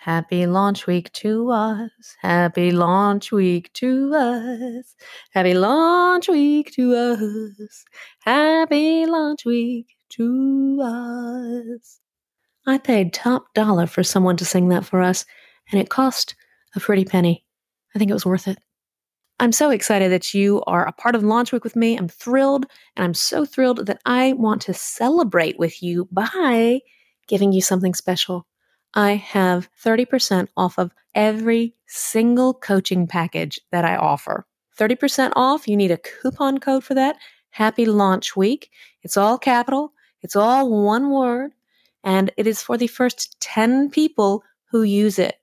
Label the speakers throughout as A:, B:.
A: Happy launch week to us. Happy launch week to us. Happy launch week to us. Happy launch week to us. I paid top dollar for someone to sing that for us, and it cost a pretty penny. I think it was worth it. I'm so excited that you are a part of Launch Week with me. I'm thrilled, and I'm so thrilled that I want to celebrate with you by giving you something special. I have 30% off of every single coaching package that I offer. 30% off. You need a coupon code for that. Happy launch week. It's all capital, it's all one word, and it is for the first 10 people who use it.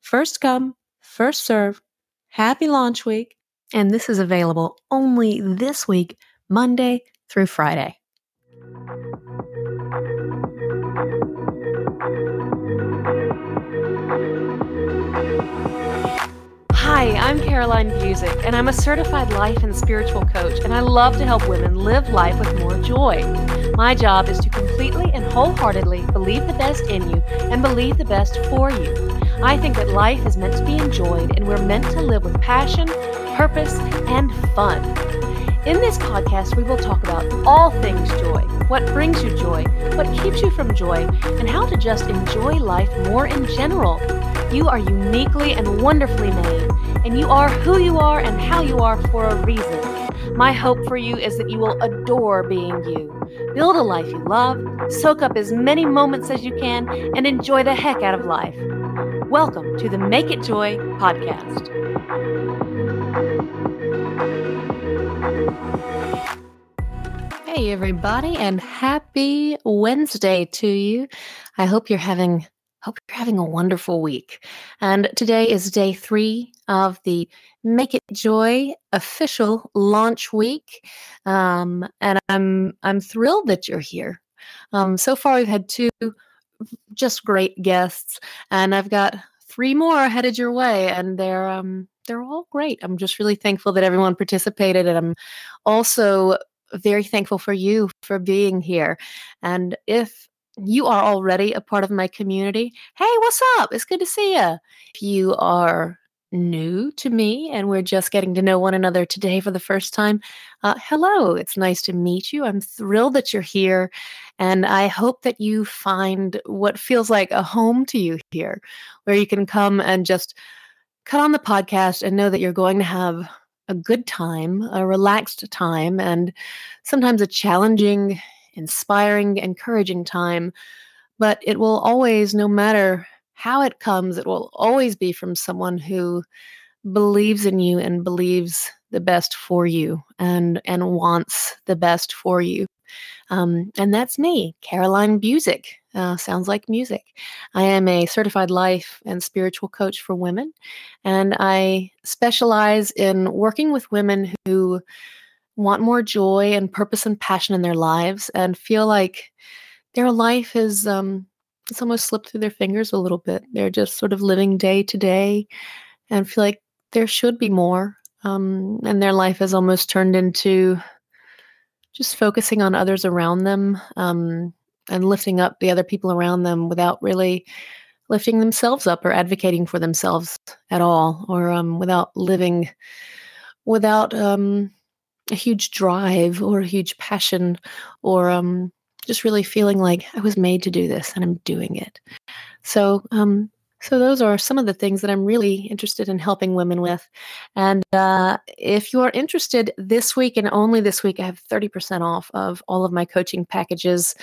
A: First come, first serve. Happy launch week. And this is available only this week, Monday through Friday. Hi, I'm Caroline Busick, and I'm a certified life and spiritual coach, and I love to help women live life with more joy. My job is to completely and wholeheartedly believe the best in you and believe the best for you. I think that life is meant to be enjoyed, and we're meant to live with passion, purpose, and fun. In this podcast, we will talk about all things joy what brings you joy, what keeps you from joy, and how to just enjoy life more in general. You are uniquely and wonderfully made, and you are who you are and how you are for a reason. My hope for you is that you will adore being you. Build a life you love, soak up as many moments as you can, and enjoy the heck out of life. Welcome to the Make It Joy podcast. Hey, everybody, and happy Wednesday to you. I hope you're having Hope you're having a wonderful week. And today is day three of the Make It Joy official launch week. Um, and I'm I'm thrilled that you're here. Um, so far, we've had two just great guests, and I've got three more headed your way, and they're um, they're all great. I'm just really thankful that everyone participated, and I'm also very thankful for you for being here. And if you are already a part of my community, hey, what's up? It's good to see you. If you are new to me and we're just getting to know one another today for the first time, uh, hello, it's nice to meet you. I'm thrilled that you're here. And I hope that you find what feels like a home to you here, where you can come and just cut on the podcast and know that you're going to have a good time, a relaxed time, and sometimes a challenging inspiring, encouraging time. But it will always, no matter how it comes, it will always be from someone who believes in you and believes the best for you and and wants the best for you. Um, and that's me, Caroline Busick. Uh, sounds like music. I am a certified life and spiritual coach for women, and I specialize in working with women who want more joy and purpose and passion in their lives and feel like their life is um it's almost slipped through their fingers a little bit. They're just sort of living day to day and feel like there should be more. Um, and their life has almost turned into just focusing on others around them um, and lifting up the other people around them without really lifting themselves up or advocating for themselves at all, or um, without living, without um, a huge drive or a huge passion or um, just really feeling like I was made to do this and I'm doing it. So, um, so those are some of the things that I'm really interested in helping women with. And uh, if you are interested this week and only this week, I have 30% off of all of my coaching packages.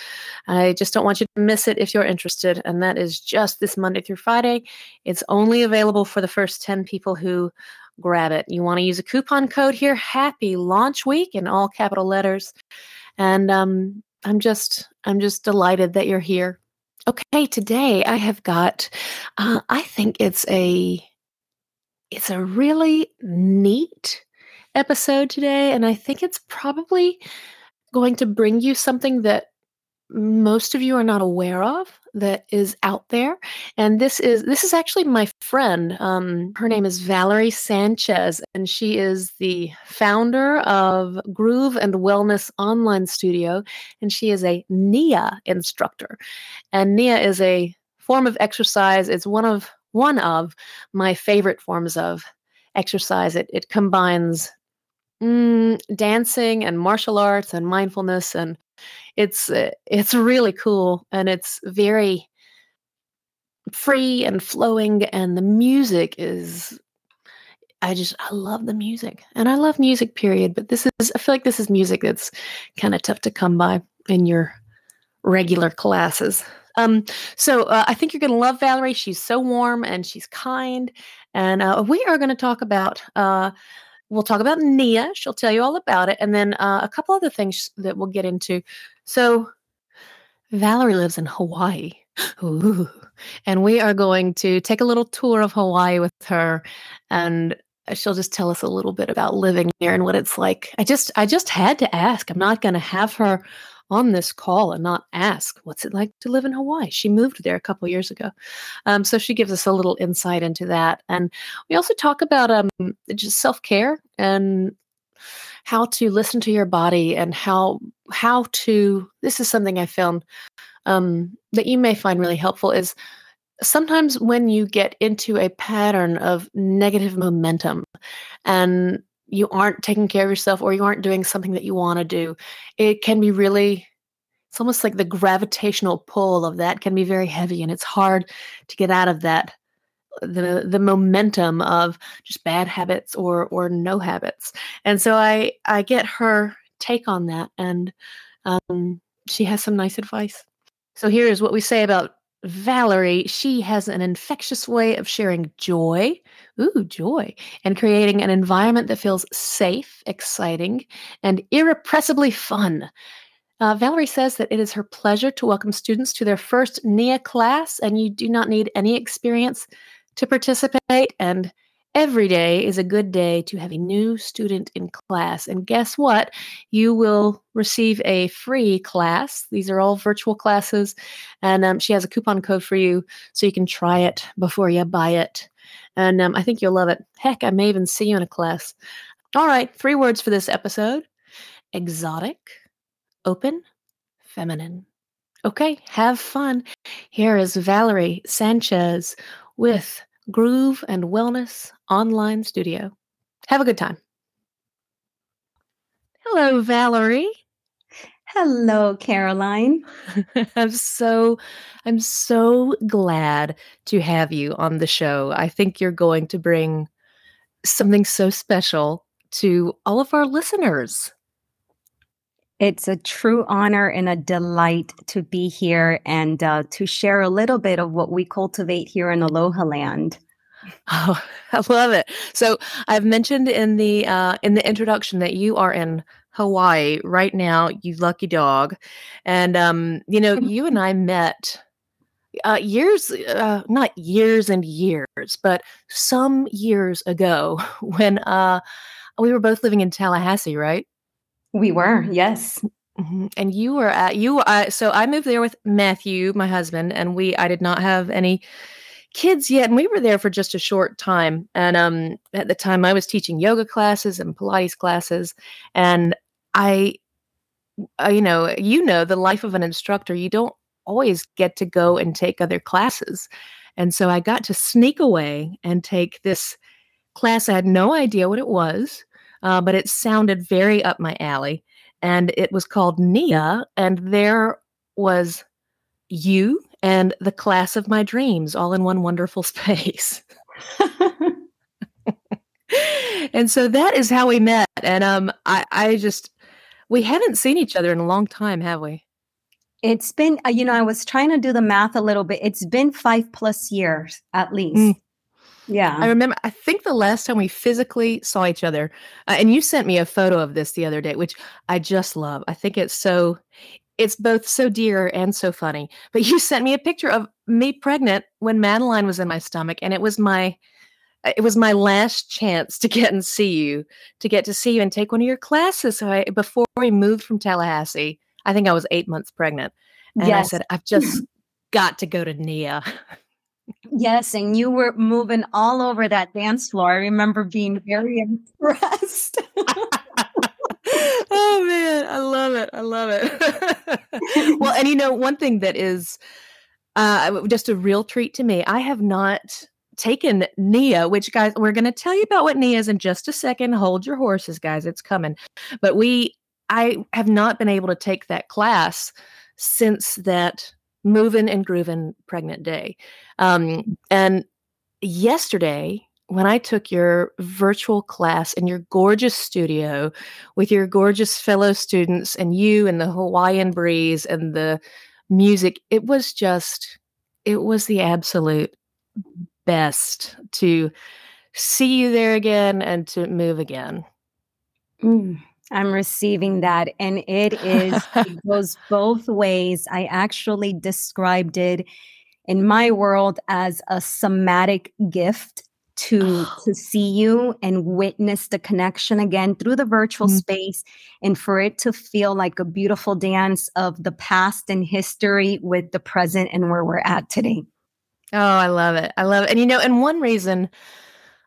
A: I just don't want you to miss it if you're interested. And that is just this Monday through Friday. It's only available for the first 10 people who grab it. You want to use a coupon code here, happy launch week in all capital letters. And um, I'm just I'm just delighted that you're here. Okay, today I have got uh, I think it's a it's a really neat episode today and I think it's probably going to bring you something that most of you are not aware of that is out there and this is this is actually my friend um, her name is valerie sanchez and she is the founder of groove and wellness online studio and she is a nia instructor and nia is a form of exercise. It's one of one of my favorite forms of exercise. It it combines mm, dancing and martial arts and mindfulness, and it's uh, it's really cool and it's very free and flowing, and the music is. I just I love the music, and I love music. Period. But this is I feel like this is music that's kind of tough to come by in your regular classes. Um, so uh, I think you're going to love Valerie. She's so warm and she's kind. And uh, we are going to talk about, uh, we'll talk about Nia. She'll tell you all about it. And then uh, a couple other things that we'll get into. So Valerie lives in Hawaii. Ooh. And we are going to take a little tour of Hawaii with her. And she'll just tell us a little bit about living there and what it's like. I just I just had to ask. I'm not going to have her on this call and not ask, what's it like to live in Hawaii? She moved there a couple years ago. Um, so she gives us a little insight into that. And we also talk about um, just self care and how to listen to your body and how how to this is something i found um, that you may find really helpful is sometimes when you get into a pattern of negative momentum and you aren't taking care of yourself or you aren't doing something that you want to do, it can be really it's almost like the gravitational pull of that can be very heavy and it's hard to get out of that the the momentum of just bad habits or or no habits. And so I I get her take on that and um, she has some nice advice. So here is what we say about Valerie, she has an infectious way of sharing joy, ooh, joy, and creating an environment that feels safe, exciting, and irrepressibly fun. Uh, Valerie says that it is her pleasure to welcome students to their first NIA class, and you do not need any experience to participate. And Every day is a good day to have a new student in class. And guess what? You will receive a free class. These are all virtual classes. And um, she has a coupon code for you so you can try it before you buy it. And um, I think you'll love it. Heck, I may even see you in a class. All right, three words for this episode exotic, open, feminine. Okay, have fun. Here is Valerie Sanchez with Groove and Wellness Online Studio. Have a good time. Hello, Valerie.
B: Hello, Caroline.
A: I'm so I'm so glad to have you on the show. I think you're going to bring something so special to all of our listeners.
B: It's a true honor and a delight to be here and uh, to share a little bit of what we cultivate here in Aloha Land.
A: Oh, I love it. So I've mentioned in the uh, in the introduction that you are in Hawaii right now. You lucky dog, and um, you know you and I met uh, years, uh, not years and years, but some years ago when uh, we were both living in Tallahassee, right?
B: We were, yes.
A: Mm-hmm. And you were at you. Uh, so I moved there with Matthew, my husband, and we. I did not have any kids yet, and we were there for just a short time. And um, at the time, I was teaching yoga classes and Pilates classes, and I, uh, you know, you know, the life of an instructor. You don't always get to go and take other classes, and so I got to sneak away and take this class. I had no idea what it was uh, but it sounded very up my alley. And it was called Nia, and there was you and the class of my dreams all in one wonderful space. and so that is how we met. And um, I, I just, we haven't seen each other in a long time, have we?
B: It's been, uh, you know, I was trying to do the math a little bit. It's been five plus years at least. Mm. Yeah.
A: I remember, I think the last time we physically saw each other, uh, and you sent me a photo of this the other day, which I just love. I think it's so, it's both so dear and so funny. But you sent me a picture of me pregnant when Madeline was in my stomach, and it was my, it was my last chance to get and see you, to get to see you and take one of your classes. So I, before we moved from Tallahassee, I think I was eight months pregnant. And yes. I said, I've just got to go to Nia.
B: Yes, and you were moving all over that dance floor. I remember being very impressed.
A: oh man, I love it. I love it. well, and you know, one thing that is uh, just a real treat to me. I have not taken Nia, which guys, we're going to tell you about what Nia is in just a second. Hold your horses, guys. It's coming. But we, I have not been able to take that class since that moving and grooving pregnant day. Um, and yesterday, when I took your virtual class in your gorgeous studio with your gorgeous fellow students and you and the Hawaiian breeze and the music, it was just, it was the absolute best to see you there again and to move again.
B: Mm, I'm receiving that. And it is, it goes both ways. I actually described it in my world as a somatic gift to to see you and witness the connection again through the virtual mm-hmm. space and for it to feel like a beautiful dance of the past and history with the present and where we're at today.
A: Oh, I love it. I love it. And you know, and one reason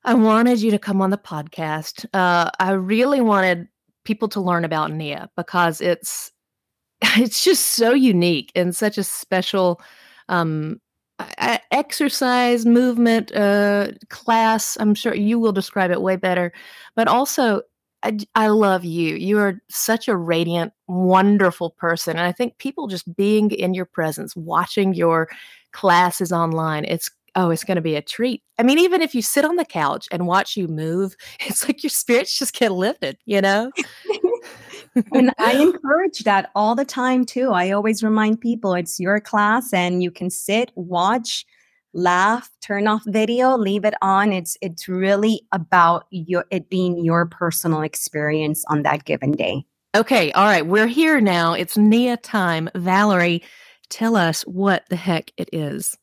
A: I wanted you to come on the podcast, uh, I really wanted people to learn about Nia because it's it's just so unique and such a special um, exercise movement uh, class. I'm sure you will describe it way better, but also I, I, love you. You are such a radiant, wonderful person. And I think people just being in your presence, watching your classes online, it's oh, it's going to be a treat. I mean, even if you sit on the couch and watch you move, it's like your spirits just get lifted, you know?
B: and I encourage that all the time too. I always remind people it's your class and you can sit, watch, laugh, turn off video, leave it on. It's it's really about your it being your personal experience on that given day.
A: Okay, all right. We're here now. It's Nia time. Valerie, tell us what the heck it is.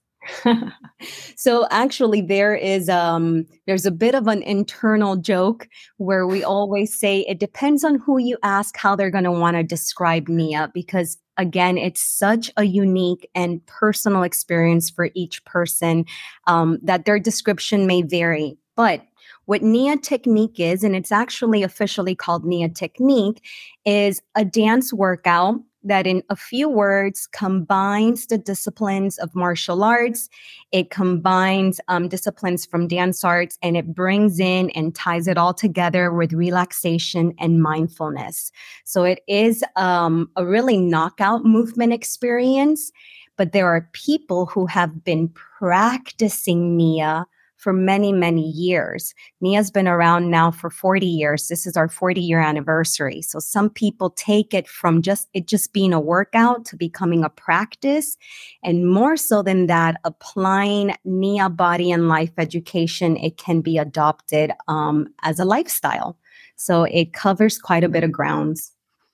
B: so actually there is um there's a bit of an internal joke where we always say it depends on who you ask how they're going to want to describe Nia because again it's such a unique and personal experience for each person um, that their description may vary. But what Nia technique is, and it's actually officially called Nia technique, is a dance workout that, in a few words, combines the disciplines of martial arts. It combines um, disciplines from dance arts and it brings in and ties it all together with relaxation and mindfulness. So it is um, a really knockout movement experience. But there are people who have been practicing Nia for many, many years. Nia's been around now for 40 years. This is our 40 year anniversary. So some people take it from just it just being a workout to becoming a practice. And more so than that, applying Nia body and life education, it can be adopted um, as a lifestyle. So it covers quite a bit of grounds.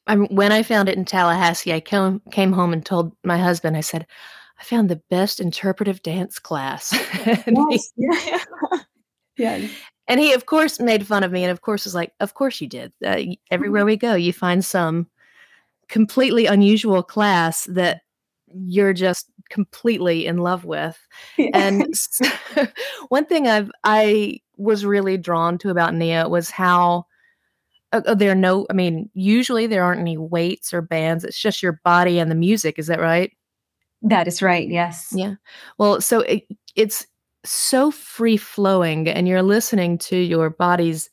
A: I when I found it in Tallahassee, I came, came home and told my husband, I said, I found the best interpretive dance class. yes. He, yeah. yeah. And he, of course, made fun of me, and of course, was like, "Of course you did. Uh, everywhere mm-hmm. we go, you find some completely unusual class that you're just completely in love with." Yeah. And one thing I've I was really drawn to about Nia was how uh, uh, there are no. I mean, usually there aren't any weights or bands. It's just your body and the music. Is that right?
B: That is right. Yes.
A: Yeah. Well, so it, it's so free flowing, and you're listening to your body's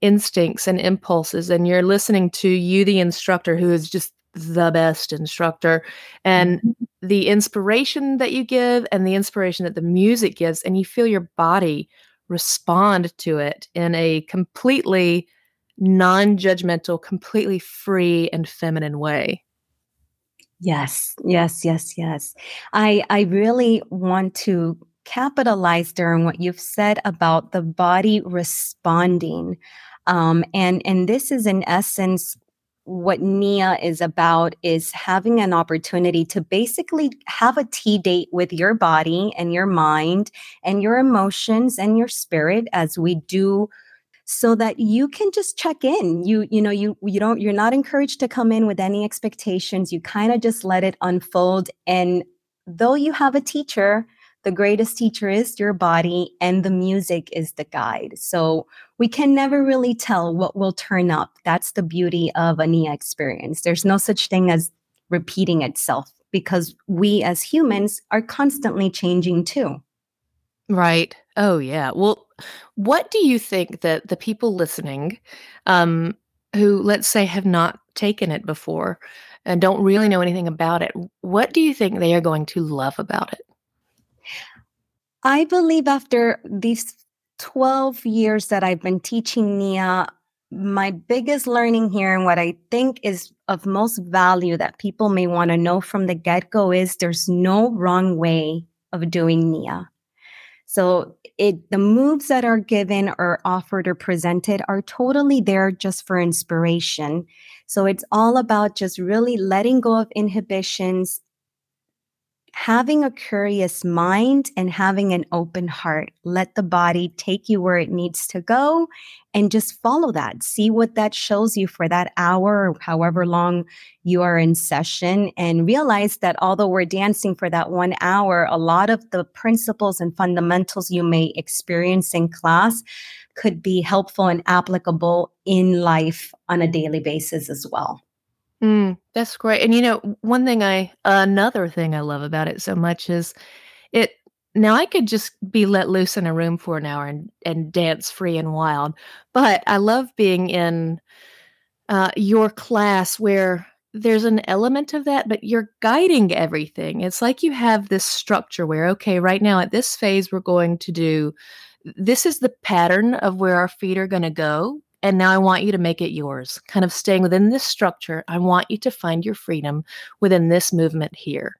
A: instincts and impulses, and you're listening to you, the instructor, who is just the best instructor, and mm-hmm. the inspiration that you give, and the inspiration that the music gives, and you feel your body respond to it in a completely non judgmental, completely free and feminine way.
B: Yes, yes, yes, yes. I I really want to capitalize during what you've said about the body responding. Um, and and this is in essence what Nia is about is having an opportunity to basically have a tea date with your body and your mind and your emotions and your spirit as we do so that you can just check in. You you know you you don't you're not encouraged to come in with any expectations. You kind of just let it unfold. And though you have a teacher the greatest teacher is your body and the music is the guide. So we can never really tell what will turn up. That's the beauty of a nia experience. There's no such thing as repeating itself because we as humans are constantly changing too.
A: Right. Oh, yeah. Well, what do you think that the people listening, um, who let's say have not taken it before and don't really know anything about it, what do you think they are going to love about it?
B: I believe after these 12 years that I've been teaching Nia, my biggest learning here and what I think is of most value that people may want to know from the get go is there's no wrong way of doing Nia. So it the moves that are given or offered or presented are totally there just for inspiration. So it's all about just really letting go of inhibitions, having a curious mind and having an open heart. Let the body take you where it needs to go and just follow that. See what that shows you for that hour or however long you are in session and realize that although we're dancing for that one hour, a lot of the principles and fundamentals you may experience in class could be helpful and applicable in life on a daily basis as well.
A: Mm, that's great. And you know, one thing I another thing I love about it so much is it now I could just be let loose in a room for an hour and and dance free and wild, but I love being in uh, your class where there's an element of that, but you're guiding everything. It's like you have this structure where, okay, right now at this phase, we're going to do this is the pattern of where our feet are going to go. And now I want you to make it yours, kind of staying within this structure. I want you to find your freedom within this movement here.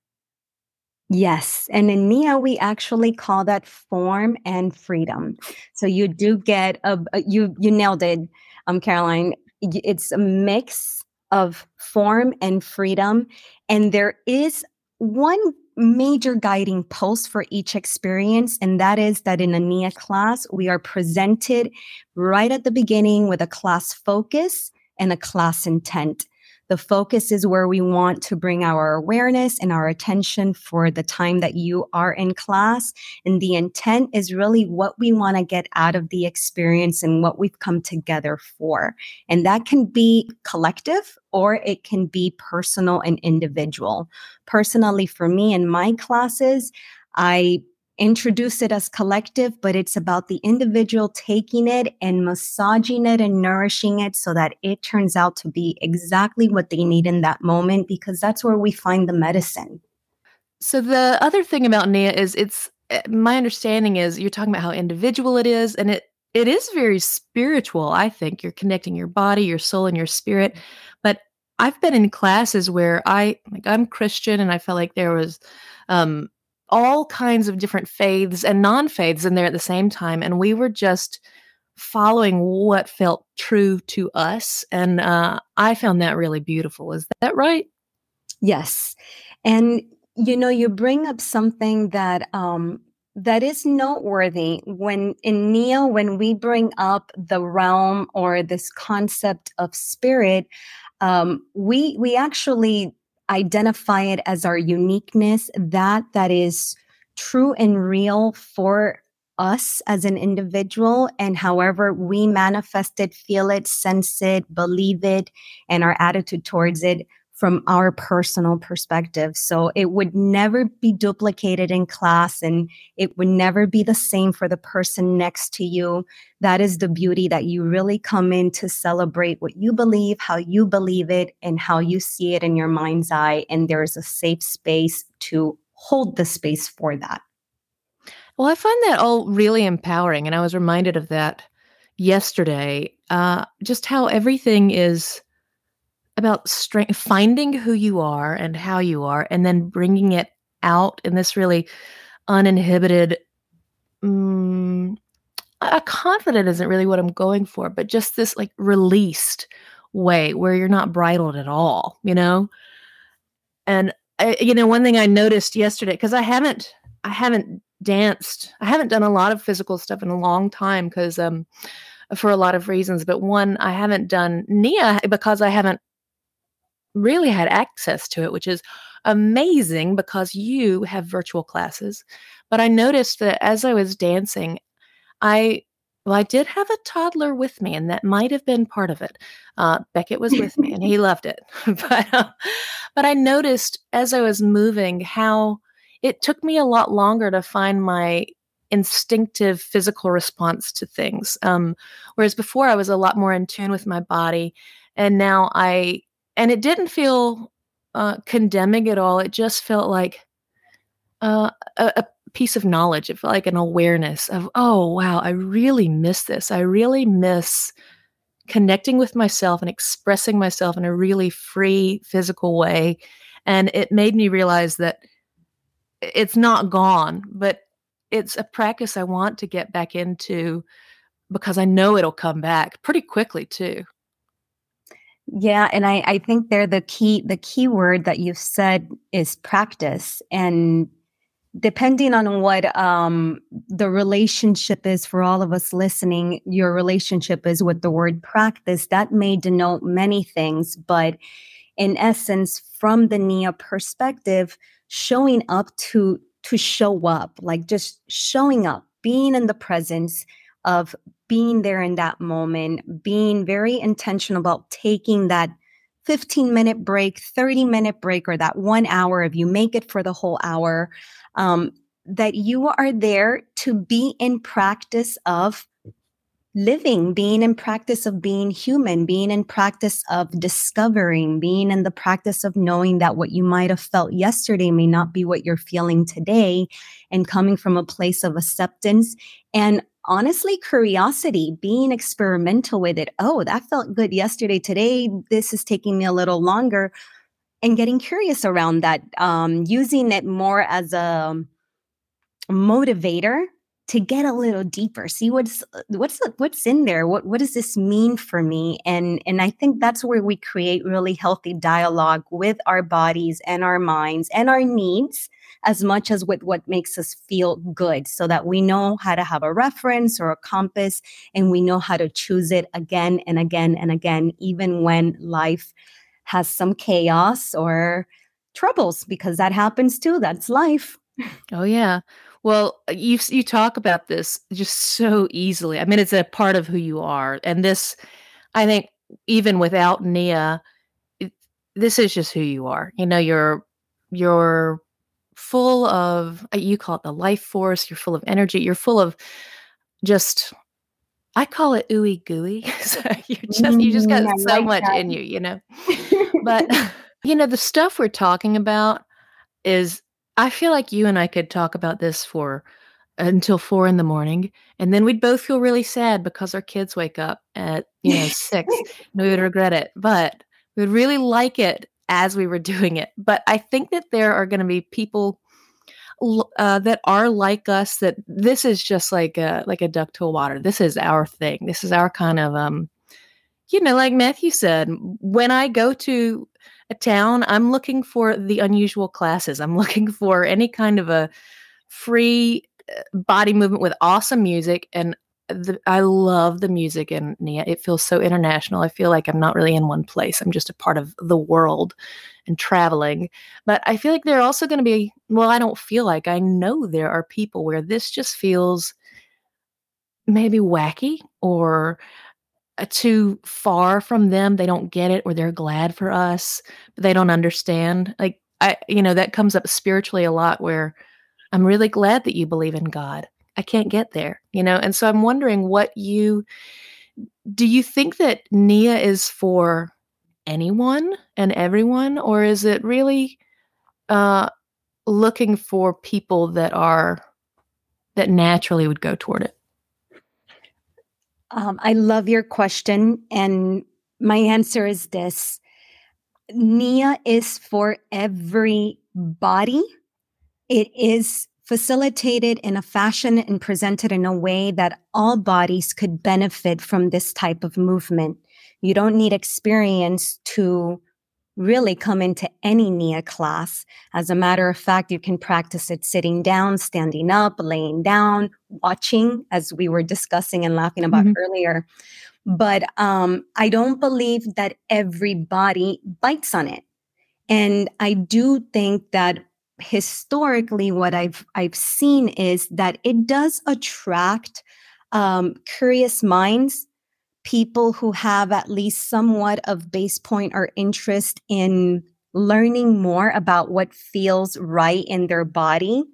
B: Yes. And in Nia, we actually call that form and freedom. So you do get a, a you you nailed it, um, Caroline. It's a mix of form and freedom. And there is one major guiding post for each experience, and that is that in a NIA class, we are presented right at the beginning with a class focus and a class intent. The focus is where we want to bring our awareness and our attention for the time that you are in class. And the intent is really what we want to get out of the experience and what we've come together for. And that can be collective or it can be personal and individual. Personally, for me in my classes, I introduce it as collective, but it's about the individual taking it and massaging it and nourishing it so that it turns out to be exactly what they need in that moment, because that's where we find the medicine.
A: So, the other thing about Nia is it's eh, my understanding is you're talking about how individual it is, and it it is very spiritual. I think you're connecting your body, your soul, and your spirit. But I've been in classes where I like I'm Christian, and I felt like there was um, all kinds of different faiths and non-faiths in there at the same time and we were just following what felt true to us and uh, i found that really beautiful. Is that right?
B: Yes. And you know you bring up something that um that is noteworthy when in Nia, when we bring up the realm or this concept of spirit, um, we we actually identify it as our uniqueness, that that is true and real for us as an individual and however we manifest it, feel it, sense it, believe it, and our attitude towards it from our personal perspective. So it would never be duplicated in class and it would never be the same for the person next to you. That is the beauty that you really come in to celebrate what you believe, how you believe it, and how you see it in your mind's eye. And there's a safe space to hold the space for that.
A: Well, I find that all really empowering. And I was reminded of that yesterday, uh, just how everything is about strength, finding who you are and how you are, and then bringing it out in this really uninhibited. Um, a confident isn't really what I'm going for, but just this like released way where you're not bridled at all, you know. And I, you know, one thing I noticed yesterday because I haven't, I haven't danced, I haven't done a lot of physical stuff in a long time because um for a lot of reasons. But one, I haven't done Nia because I haven't really had access to it, which is amazing because you have virtual classes. But I noticed that as I was dancing, I well, I did have a toddler with me, and that might have been part of it. Uh, Beckett was with me, and he loved it. but uh, But I noticed as I was moving how it took me a lot longer to find my instinctive physical response to things. Um, whereas before I was a lot more in tune with my body. And now I, and it didn't feel uh, condemning at all. It just felt like uh, a, a piece of knowledge, of like an awareness of, oh, wow, I really miss this. I really miss connecting with myself and expressing myself in a really free physical way. And it made me realize that it's not gone, but it's a practice I want to get back into because I know it'll come back pretty quickly too.
B: Yeah, and I, I think there the key the key word that you've said is practice. And depending on what um, the relationship is for all of us listening, your relationship is with the word practice. That may denote many things, but in essence, from the Nia perspective, showing up to to show up, like just showing up, being in the presence of being there in that moment, being very intentional about taking that 15 minute break, 30 minute break, or that one hour, if you make it for the whole hour, um, that you are there to be in practice of living, being in practice of being human, being in practice of discovering, being in the practice of knowing that what you might have felt yesterday may not be what you're feeling today, and coming from a place of acceptance and honestly curiosity, being experimental with it. Oh, that felt good yesterday. Today, this is taking me a little longer. And getting curious around that, um, using it more as a motivator to get a little deeper see what's what's what's in there what what does this mean for me and and i think that's where we create really healthy dialogue with our bodies and our minds and our needs as much as with what makes us feel good so that we know how to have a reference or a compass and we know how to choose it again and again and again even when life has some chaos or troubles because that happens too that's life
A: oh yeah well, uh, you you talk about this just so easily. I mean, it's a part of who you are, and this, I think, even without Nia, it, this is just who you are. You know, you're you're full of uh, you call it the life force. You're full of energy. You're full of just. I call it ooey gooey. so you just you just got mm, so like much that. in you, you know. but you know the stuff we're talking about is I feel like you and I could talk about this for until four in the morning, and then we'd both feel really sad because our kids wake up at you know six, and we would regret it. But we would really like it as we were doing it. But I think that there are going to be people uh, that are like us. That this is just like a like a duck to water. This is our thing. This is our kind of um, you know, like Matthew said. When I go to a town, I'm looking for the unusual classes. I'm looking for any kind of a free uh, body movement with awesome music and the, I love the music in Nia. It feels so international. I feel like I'm not really in one place. I'm just a part of the world and traveling. But I feel like there are also going to be, well, I don't feel like, I know there are people where this just feels maybe wacky or uh, too far from them. They don't get it or they're glad for us, but they don't understand. Like I you know, that comes up spiritually a lot where I'm really glad that you believe in God. I can't get there, you know? And so I'm wondering what you do you think that Nia is for anyone and everyone or is it really uh looking for people that are that naturally would go toward it?
B: Um, I love your question. And my answer is this Nia is for everybody. It is facilitated in a fashion and presented in a way that all bodies could benefit from this type of movement. You don't need experience to really come into any NIA class. As a matter of fact, you can practice it sitting down, standing up, laying down, watching, as we were discussing and laughing about mm-hmm. earlier. But um, I don't believe that everybody bites on it. And I do think that historically what I've I've seen is that it does attract um, curious minds people who have at least somewhat of base point or interest in learning more about what feels right in their body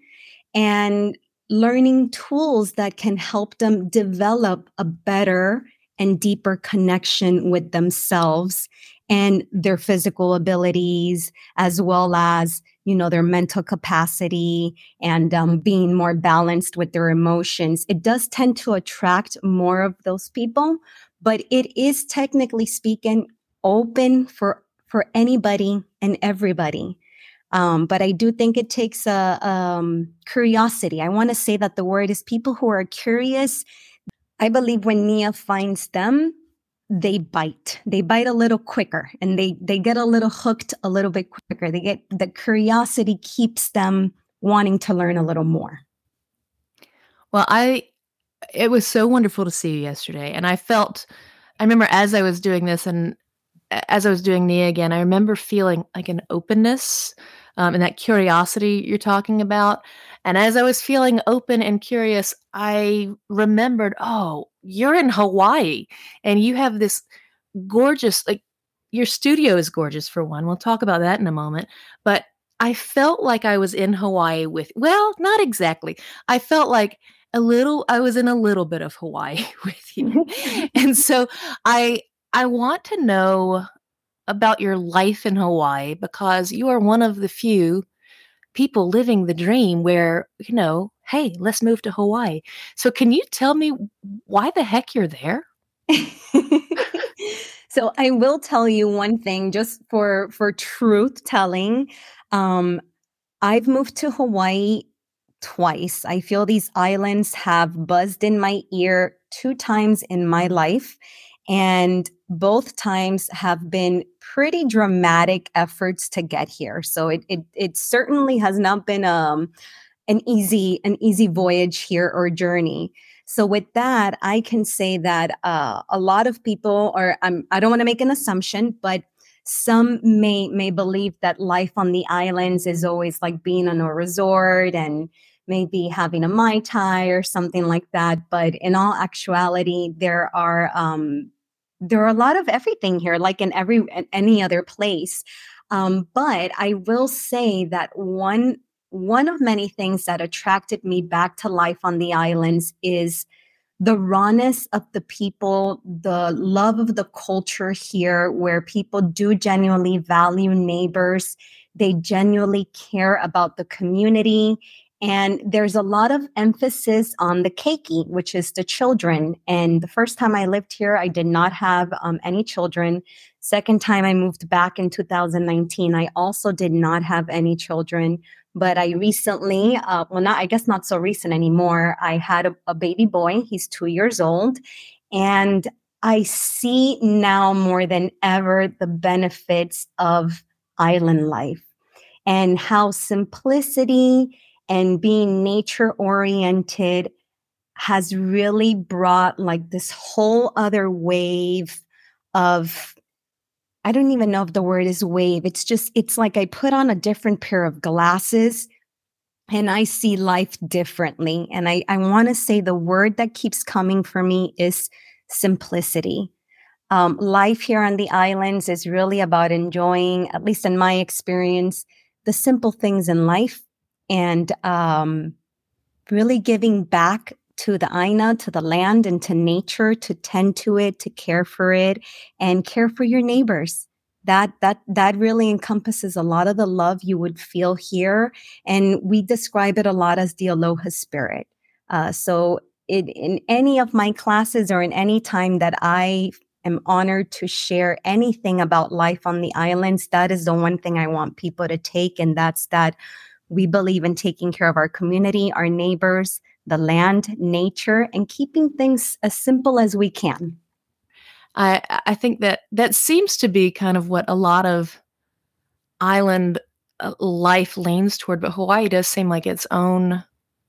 B: and learning tools that can help them develop a better and deeper connection with themselves and their physical abilities as well as you know their mental capacity and um, being more balanced with their emotions it does tend to attract more of those people but it is technically speaking open for for anybody and everybody um, but I do think it takes a um, curiosity. I want to say that the word is people who are curious. I believe when Nia finds them, they bite. They bite a little quicker, and they they get a little hooked a little bit quicker. They get the curiosity keeps them wanting to learn a little more.
A: Well, I it was so wonderful to see you yesterday, and I felt. I remember as I was doing this, and as I was doing Nia again, I remember feeling like an openness um, and that curiosity you're talking about. And as I was feeling open and curious, I remembered, oh, you're in Hawaii and you have this gorgeous, like, your studio is gorgeous for one. We'll talk about that in a moment. But I felt like I was in Hawaii with, well, not exactly. I felt like a little, I was in a little bit of Hawaii with you. and so I, I want to know about your life in Hawaii because you are one of the few people living the dream where, you know, hey, let's move to Hawaii. So can you tell me why the heck you're there?
B: so I will tell you one thing just for for truth telling. Um I've moved to Hawaii twice. I feel these islands have buzzed in my ear two times in my life and both times have been pretty dramatic efforts to get here. So it it, it certainly has not been um, an easy an easy voyage here or journey. So with that, I can say that uh, a lot of people, or um, I don't want to make an assumption, but some may may believe that life on the islands is always like being on a resort and maybe having a mai tai or something like that. But in all actuality, there are um, there are a lot of everything here, like in every any other place. Um, but I will say that one one of many things that attracted me back to life on the islands is the rawness of the people, the love of the culture here, where people do genuinely value neighbors. They genuinely care about the community and there's a lot of emphasis on the keiki, which is the children. And the first time I lived here, I did not have um, any children. Second time I moved back in 2019, I also did not have any children. But I recently, uh, well, not, I guess not so recent anymore, I had a, a baby boy. He's two years old. And I see now more than ever the benefits of island life and how simplicity and being nature oriented has really brought like this whole other wave of I don't even know if the word is wave. It's just, it's like I put on a different pair of glasses and I see life differently. And I, I want to say the word that keeps coming for me is simplicity. Um, life here on the islands is really about enjoying, at least in my experience, the simple things in life and um, really giving back to the aina, to the land, and to nature to tend to it, to care for it, and care for your neighbors. That that that really encompasses a lot of the love you would feel here, and we describe it a lot as the aloha spirit. Uh, so, it, in any of my classes or in any time that I am honored to share anything about life on the islands, that is the one thing I want people to take, and that's that we believe in taking care of our community, our neighbors, the land, nature, and keeping things as simple as we can.
A: I I think that that seems to be kind of what a lot of island uh, life leans toward, but Hawaii does seem like its own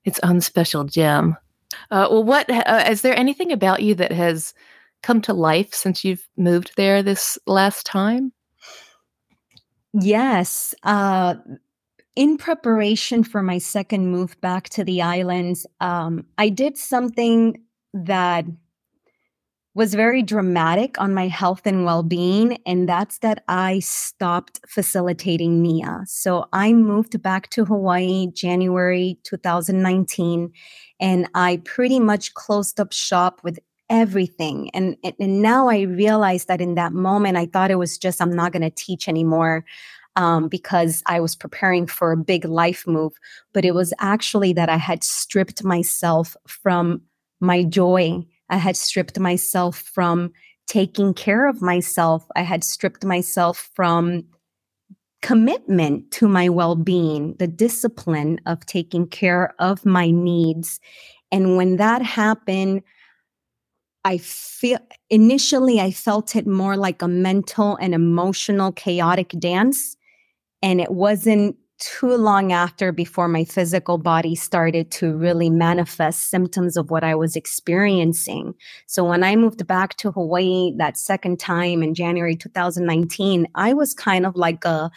A: its own special gem. Uh, well, what uh, is there anything about you that has come to life since you've moved there this last time?
B: Yes, uh, in preparation for my second move back to the islands, um, I did something that was very dramatic on my health and well-being and that's that I stopped facilitating Nia. So I moved back to Hawaii January 2019 and I pretty much closed up shop with everything. And, and now I realize that in that moment I thought it was just I'm not going to teach anymore. Um, because I was preparing for a big life move. But it was actually that I had stripped myself from my joy I had stripped myself from taking care of myself. I had stripped myself from commitment to my well being, the discipline of taking care of my needs. And when that happened, I feel initially I felt it more like a mental and emotional chaotic dance. And it wasn't too long after before my physical body started to really manifest symptoms of what I was experiencing. So when I moved back to Hawaii that second time in January 2019, I was kind of like a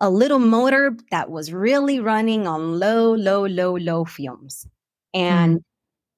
B: a little motor that was really running on low, low, low, low fumes. And mm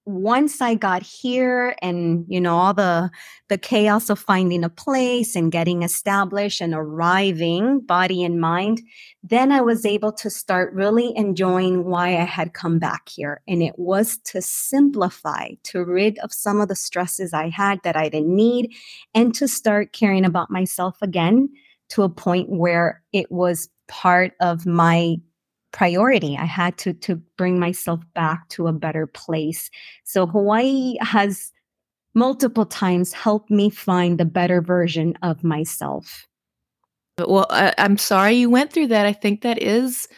B: once I got here and you know all the the chaos of finding a place and getting established and arriving body and mind then I was able to start really enjoying why I had come back here. And it was to simplify to rid of some of the stresses I had that I didn't need and to start caring about myself again to a point where it was part of my priority. I had to to bring myself back to a better place. So Hawaii has multiple times helped me find the better version of myself.
A: Well, I, I'm sorry you went through that. I think that is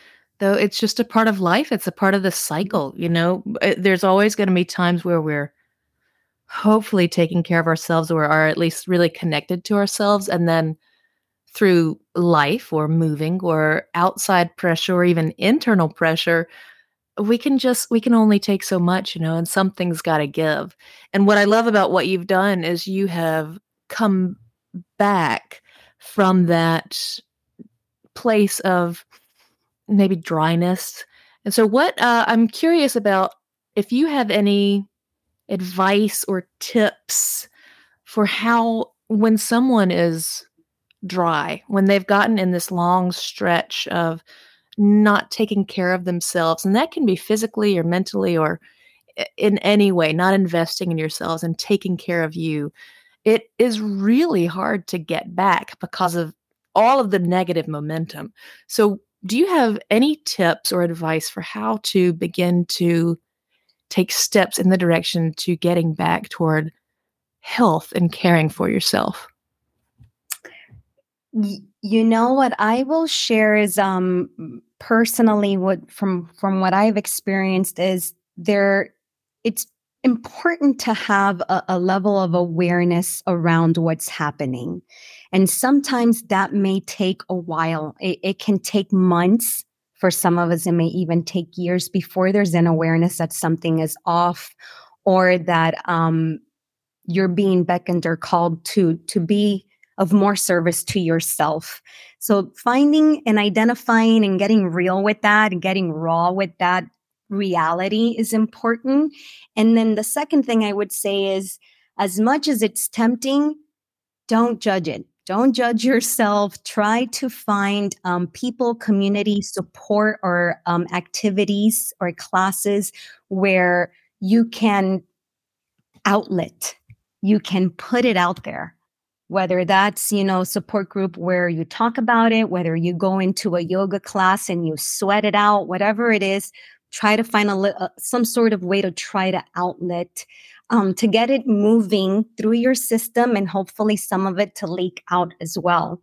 A: though it's just a part of life. It's a part of the cycle, you know. Uh, there's always going to be times where we're hopefully taking care of ourselves or are at least really connected to ourselves and then through life or moving or outside pressure or even internal pressure we can just we can only take so much you know and something's got to give. And what i love about what you've done is you have come back from that place of maybe dryness. And so what uh, i'm curious about if you have any advice or tips for how when someone is dry, when they've gotten in this long stretch of not taking care of themselves, and that can be physically or mentally or eh, in any way, not investing in yourselves and taking care of you, it is really hard to get back because of all of the negative momentum. So, do you have any tips or advice for how to begin to take steps in the direction to getting back toward health and caring for yourself?
B: You know what I will share is um personally what from from what I've experienced is there it's important to have a, a, level of awareness around what's happening. And sometimes that may take a while. It, it can take months. For some of us, it may even take years before there's an awareness that something is off or that um, you're being beckoned or called to to be of more service to yourself. So finding and identifying and getting real with that and getting raw with that reality is important. And then the second thing I would say is as much as it's tempting, don't judge it. Don't judge yourself. Try to find um, people, community support, or um, activities or classes where you can outlet, you can put it out there whether that's you know support group where you talk about it whether you go into a yoga class and you sweat it out whatever it is try to find a uh, some sort of way to try to outlet um, to get it moving through your system and hopefully some of it to leak out as well.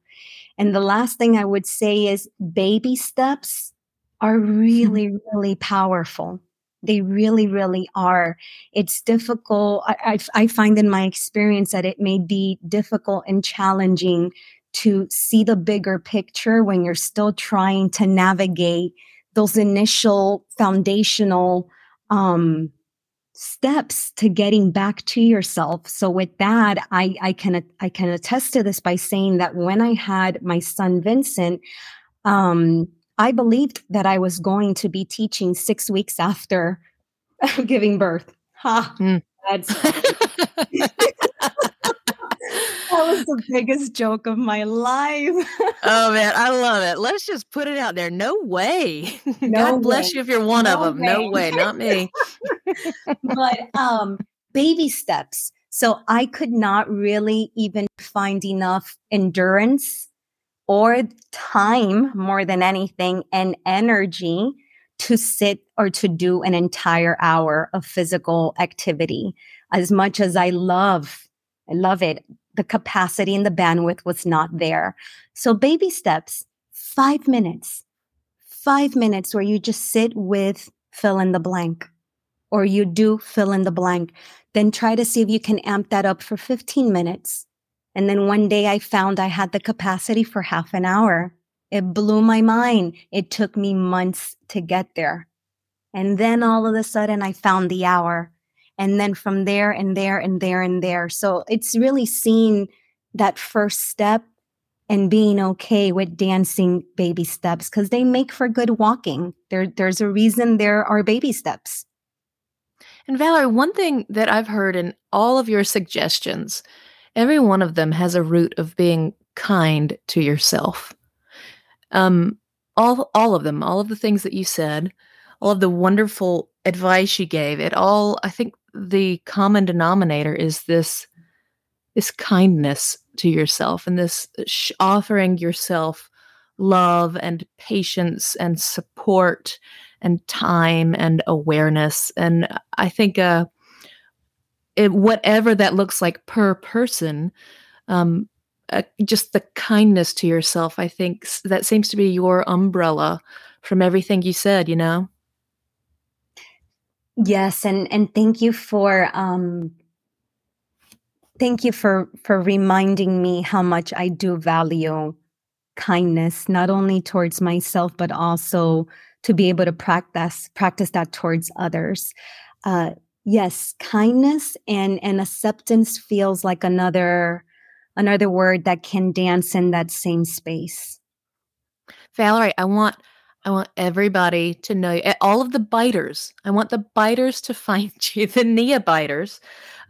B: And the last thing i would say is baby steps are really really powerful they really, really are. It's difficult. I, I, I find in my experience that it may be difficult and challenging to see the bigger picture when you're still trying to navigate those initial foundational um, steps to getting back to yourself. So with that, I, I can I can attest to this by saying that when I had my son Vincent, um, I believed that I was going to be teaching six weeks after giving birth. Ha! Mm. That's was the biggest joke of my life.
A: oh man, I love it. Let's just put it out there. No way. No God bless way. you if you're one no of them. Way. No way, not me.
B: but um baby steps. So I could not really even find enough endurance or time more than anything and energy to sit or to do an entire hour of physical activity. As much as I love, I love it, the capacity and the bandwidth was not there. So baby steps, five minutes, five minutes where you just sit with fill in the blank or you do fill in the blank. Then try to see if you can amp that up for 15 minutes. And then one day I found I had the capacity for half an hour. It blew my mind. It took me months to get there. And then all of a sudden I found the hour. And then from there and there and there and there. So it's really seeing that first step and being okay with dancing baby steps because they make for good walking. There, there's a reason there are baby steps.
A: And Valerie, one thing that I've heard in all of your suggestions, every one of them has a root of being kind to yourself. Um, all all of them, all of the things that you said, all of the wonderful advice you gave, it all I think the common denominator is this this kindness to yourself and this sh- offering yourself love and patience and support and time and awareness. And I think uh, it, whatever that looks like per person, um, uh, just the kindness to yourself, I think that seems to be your umbrella from everything you said, you know?
B: Yes, and and thank you for um thank you for for reminding me how much I do value kindness not only towards myself but also to be able to practice practice that towards others. Uh, yes, kindness and and acceptance feels like another another word that can dance in that same space.
A: Valerie, I want I want everybody to know all of the biters. I want the biters to find you, the Nia biters,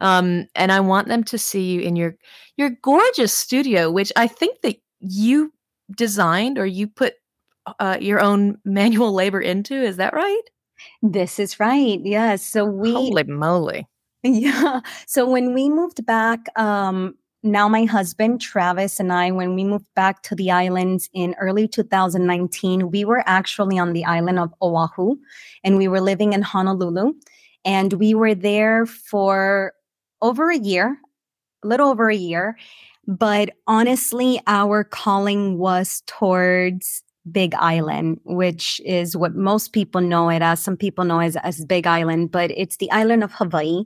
A: um, and I want them to see you in your your gorgeous studio, which I think that you designed or you put uh, your own manual labor into. Is that right?
B: This is right. Yes. So we
A: holy moly.
B: Yeah. So when we moved back, um, now my husband Travis and I, when we moved back to the islands in early 2019, we were actually on the island of Oahu, and we were living in Honolulu, and we were there for over a year, a little over a year. But honestly, our calling was towards Big Island, which is what most people know it as. Some people know it as, as Big Island, but it's the island of Hawaii.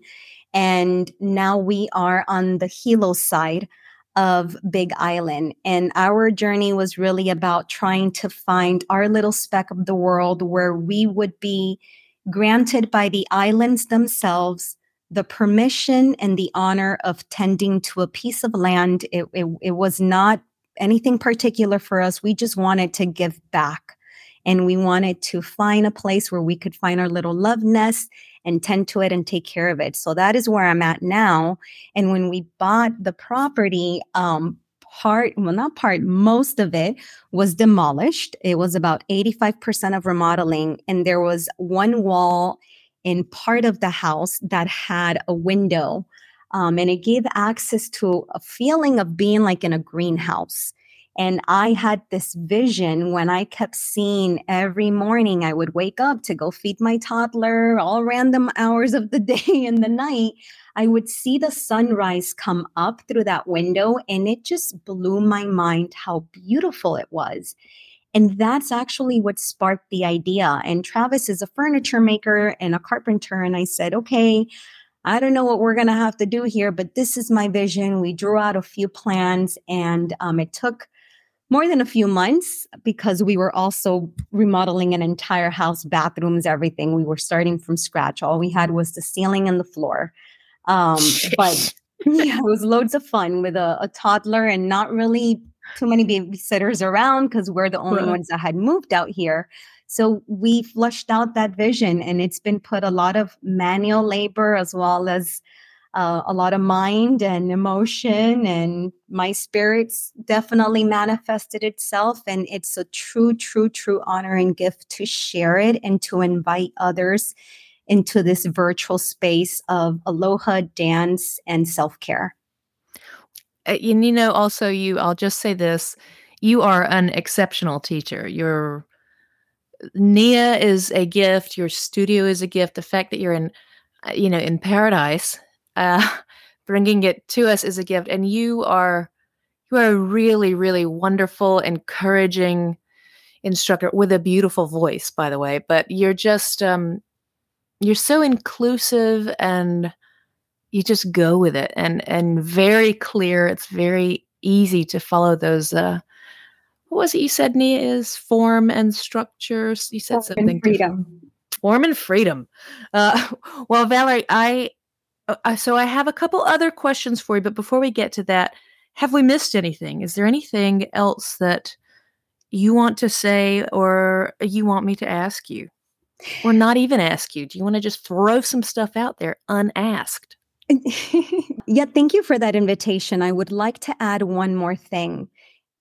B: And now we are on the Hilo side of Big Island. And our journey was really about trying to find our little speck of the world where we would be granted by the islands themselves the permission and the honor of tending to a piece of land. It, it, it was not anything particular for us. We just wanted to give back. And we wanted to find a place where we could find our little love nest and tend to it and take care of it. So that is where I'm at now. And when we bought the property, um, part, well, not part, most of it was demolished. It was about 85% of remodeling. And there was one wall in part of the house that had a window um, and it gave access to a feeling of being like in a greenhouse. And I had this vision when I kept seeing every morning I would wake up to go feed my toddler, all random hours of the day and the night. I would see the sunrise come up through that window, and it just blew my mind how beautiful it was. And that's actually what sparked the idea. And Travis is a furniture maker and a carpenter. And I said, okay, I don't know what we're going to have to do here, but this is my vision. We drew out a few plans and um, it took more than a few months because we were also remodeling an entire house, bathrooms, everything. We were starting from scratch. All we had was the ceiling and the floor. Um, but yeah, it was loads of fun with a, a, toddler and not really too many babysitters around because we're the only right. ones that had moved out here. So we flushed out that vision and it's been put a lot of manual labor as well as uh, a lot of mind and emotion, and my spirits definitely manifested itself. And it's a true, true, true honor and gift to share it and to invite others into this virtual space of aloha, dance, and self care.
A: Uh, you know, also, you, I'll just say this you are an exceptional teacher. You're Nia is a gift. Your studio is a gift. The fact that you're in, uh, you know, in paradise, uh, bringing it to us is a gift. And you are, you are a really, really wonderful, encouraging instructor with a beautiful voice, by the way. But you're just, um, you're so inclusive and you just go with it and and very clear. It's very easy to follow those uh, what was it you said nia is form and structures you said form something
B: freedom. Different.
A: form and freedom. Uh, well valerie i uh, so i have a couple other questions for you but before we get to that have we missed anything? Is there anything else that you want to say or you want me to ask you? Or not even ask you? Do you want to just throw some stuff out there unasked?
B: Yeah thank you for that invitation. I would like to add one more thing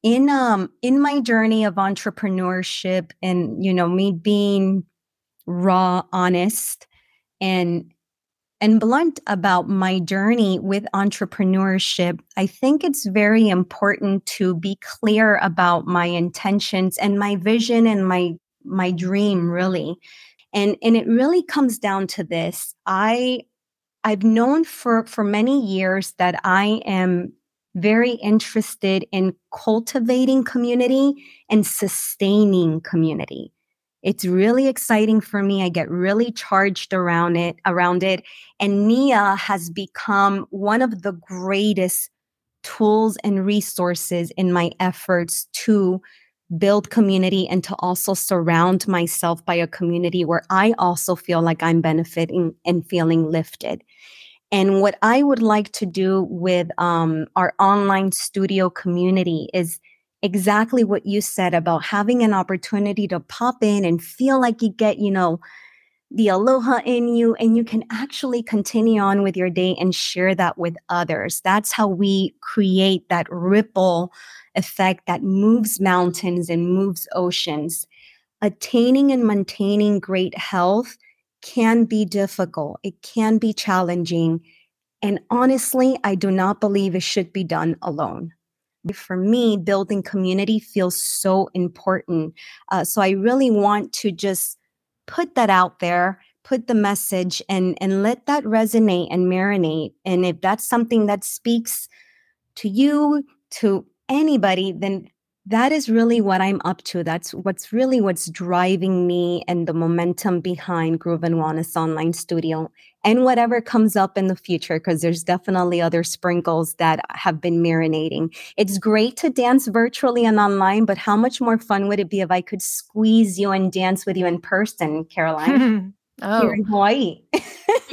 B: in um in my journey of entrepreneurship and you know me being raw honest and and blunt about my journey with entrepreneurship i think it's very important to be clear about my intentions and my vision and my my dream really. And and it really comes down to this. I i've known for for many years that i am very interested in cultivating community and sustaining community. It's really exciting for me. I get really charged around it, around it. And Nia has become one of the greatest tools and resources in my efforts to build community and to also surround myself by a community where I also feel like I'm benefiting and feeling lifted. And what I would like to do with um, our online studio community is exactly what you said about having an opportunity to pop in and feel like you get, you know, the aloha in you and you can actually continue on with your day and share that with others. That's how we create that ripple effect that moves mountains and moves oceans. Attaining and maintaining great health can be difficult, it can be challenging. And honestly, I do not believe it should be done alone. For me, building community feels so important. Uh, so I really want to just put that out there, put the message, and, and let that resonate and marinate. And if that's something that speaks to you, to anybody, then that is really what I'm up to. That's what's really what's driving me and the momentum behind Groove and Wellness Online Studio and whatever comes up in the future, because there's definitely other sprinkles that have been marinating. It's great to dance virtually and online, but how much more fun would it be if I could squeeze you and dance with you in person, Caroline?
A: oh,
B: Here in Hawaii.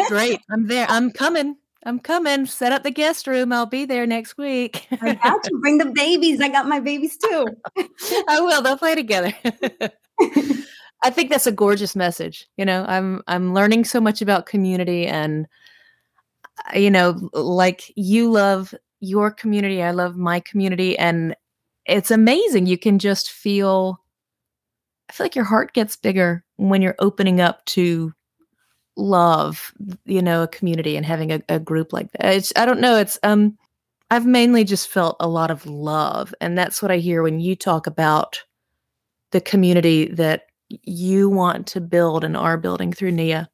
A: great. I'm there. I'm coming. I'm coming. Set up the guest room. I'll be there next week.
B: I got you. Bring the babies. I got my babies too.
A: I will. They'll play together. I think that's a gorgeous message. You know, I'm I'm learning so much about community and uh, you know, like you love your community, I love my community and it's amazing. You can just feel I feel like your heart gets bigger when you're opening up to love you know a community and having a, a group like that. It's, i don't know it's um i've mainly just felt a lot of love and that's what i hear when you talk about the community that you want to build and are building through nia.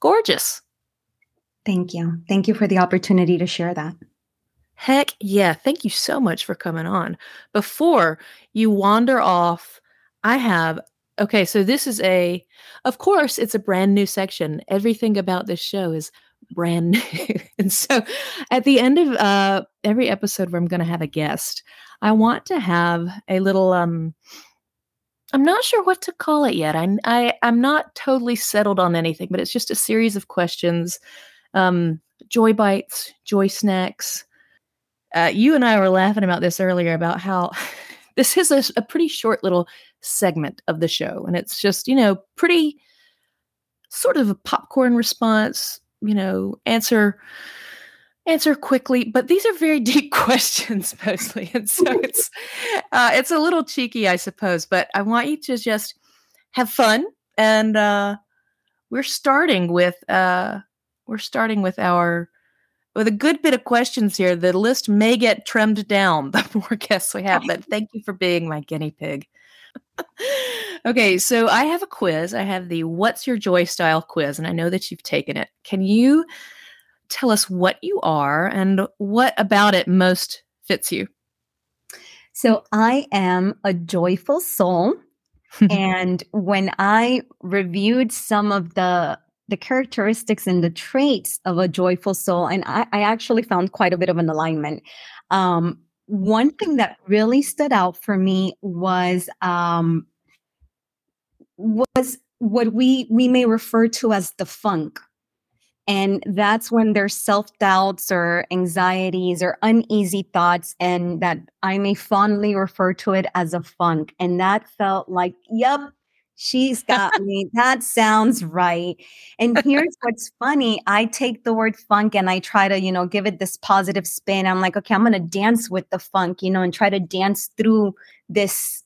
A: Gorgeous.
B: Thank you. Thank you for the opportunity to share that.
A: Heck yeah. Thank you so much for coming on. Before you wander off i have Okay, so this is a, of course, it's a brand new section. Everything about this show is brand new. and so at the end of uh, every episode where I'm going to have a guest, I want to have a little, um, I'm not sure what to call it yet. I, I, I'm not totally settled on anything, but it's just a series of questions. Um, joy bites, joy snacks. Uh, you and I were laughing about this earlier about how this is a, a pretty short little segment of the show. And it's just, you know, pretty sort of a popcorn response, you know, answer answer quickly, but these are very deep questions mostly, and so it's uh, it's a little cheeky, I suppose. But I want you to just have fun, and uh, we're starting with uh, we're starting with our with a good bit of questions here. The list may get trimmed down the more guests we have, but thank you for being my guinea pig. okay, so I have a quiz. I have the What's Your Joy style quiz, and I know that you've taken it. Can you tell us what you are and what about it most fits you?
B: So, I am a joyful soul. and when I reviewed some of the the characteristics and the traits of a joyful soul, and I, I actually found quite a bit of an alignment. Um, one thing that really stood out for me was um, was what we we may refer to as the funk and that's when there's self doubts or anxieties or uneasy thoughts, and that I may fondly refer to it as a funk. And that felt like, yep, she's got me. That sounds right. And here's what's funny I take the word funk and I try to, you know, give it this positive spin. I'm like, okay, I'm going to dance with the funk, you know, and try to dance through this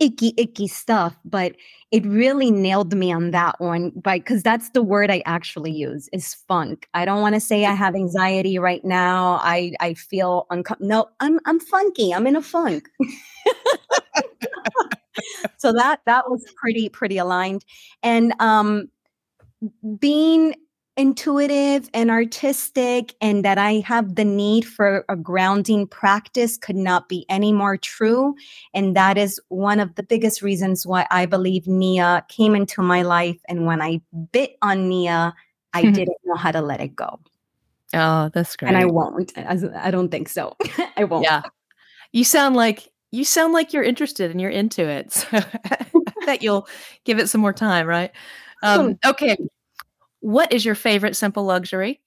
B: icky, icky stuff. But it really nailed me on that one, right? Because that's the word I actually use is funk. I don't want to say I have anxiety right now. I I feel uncomfortable. No, I'm I'm funky. I'm in a funk. so that that was pretty pretty aligned, and um, being intuitive and artistic and that I have the need for a grounding practice could not be any more true. And that is one of the biggest reasons why I believe Nia came into my life. And when I bit on Nia, I didn't know how to let it go.
A: Oh, that's great.
B: And I won't. I don't think so. I won't.
A: Yeah. You sound like you sound like you're interested and you're into it. So that you'll give it some more time, right? Um, okay. What is your favorite simple luxury?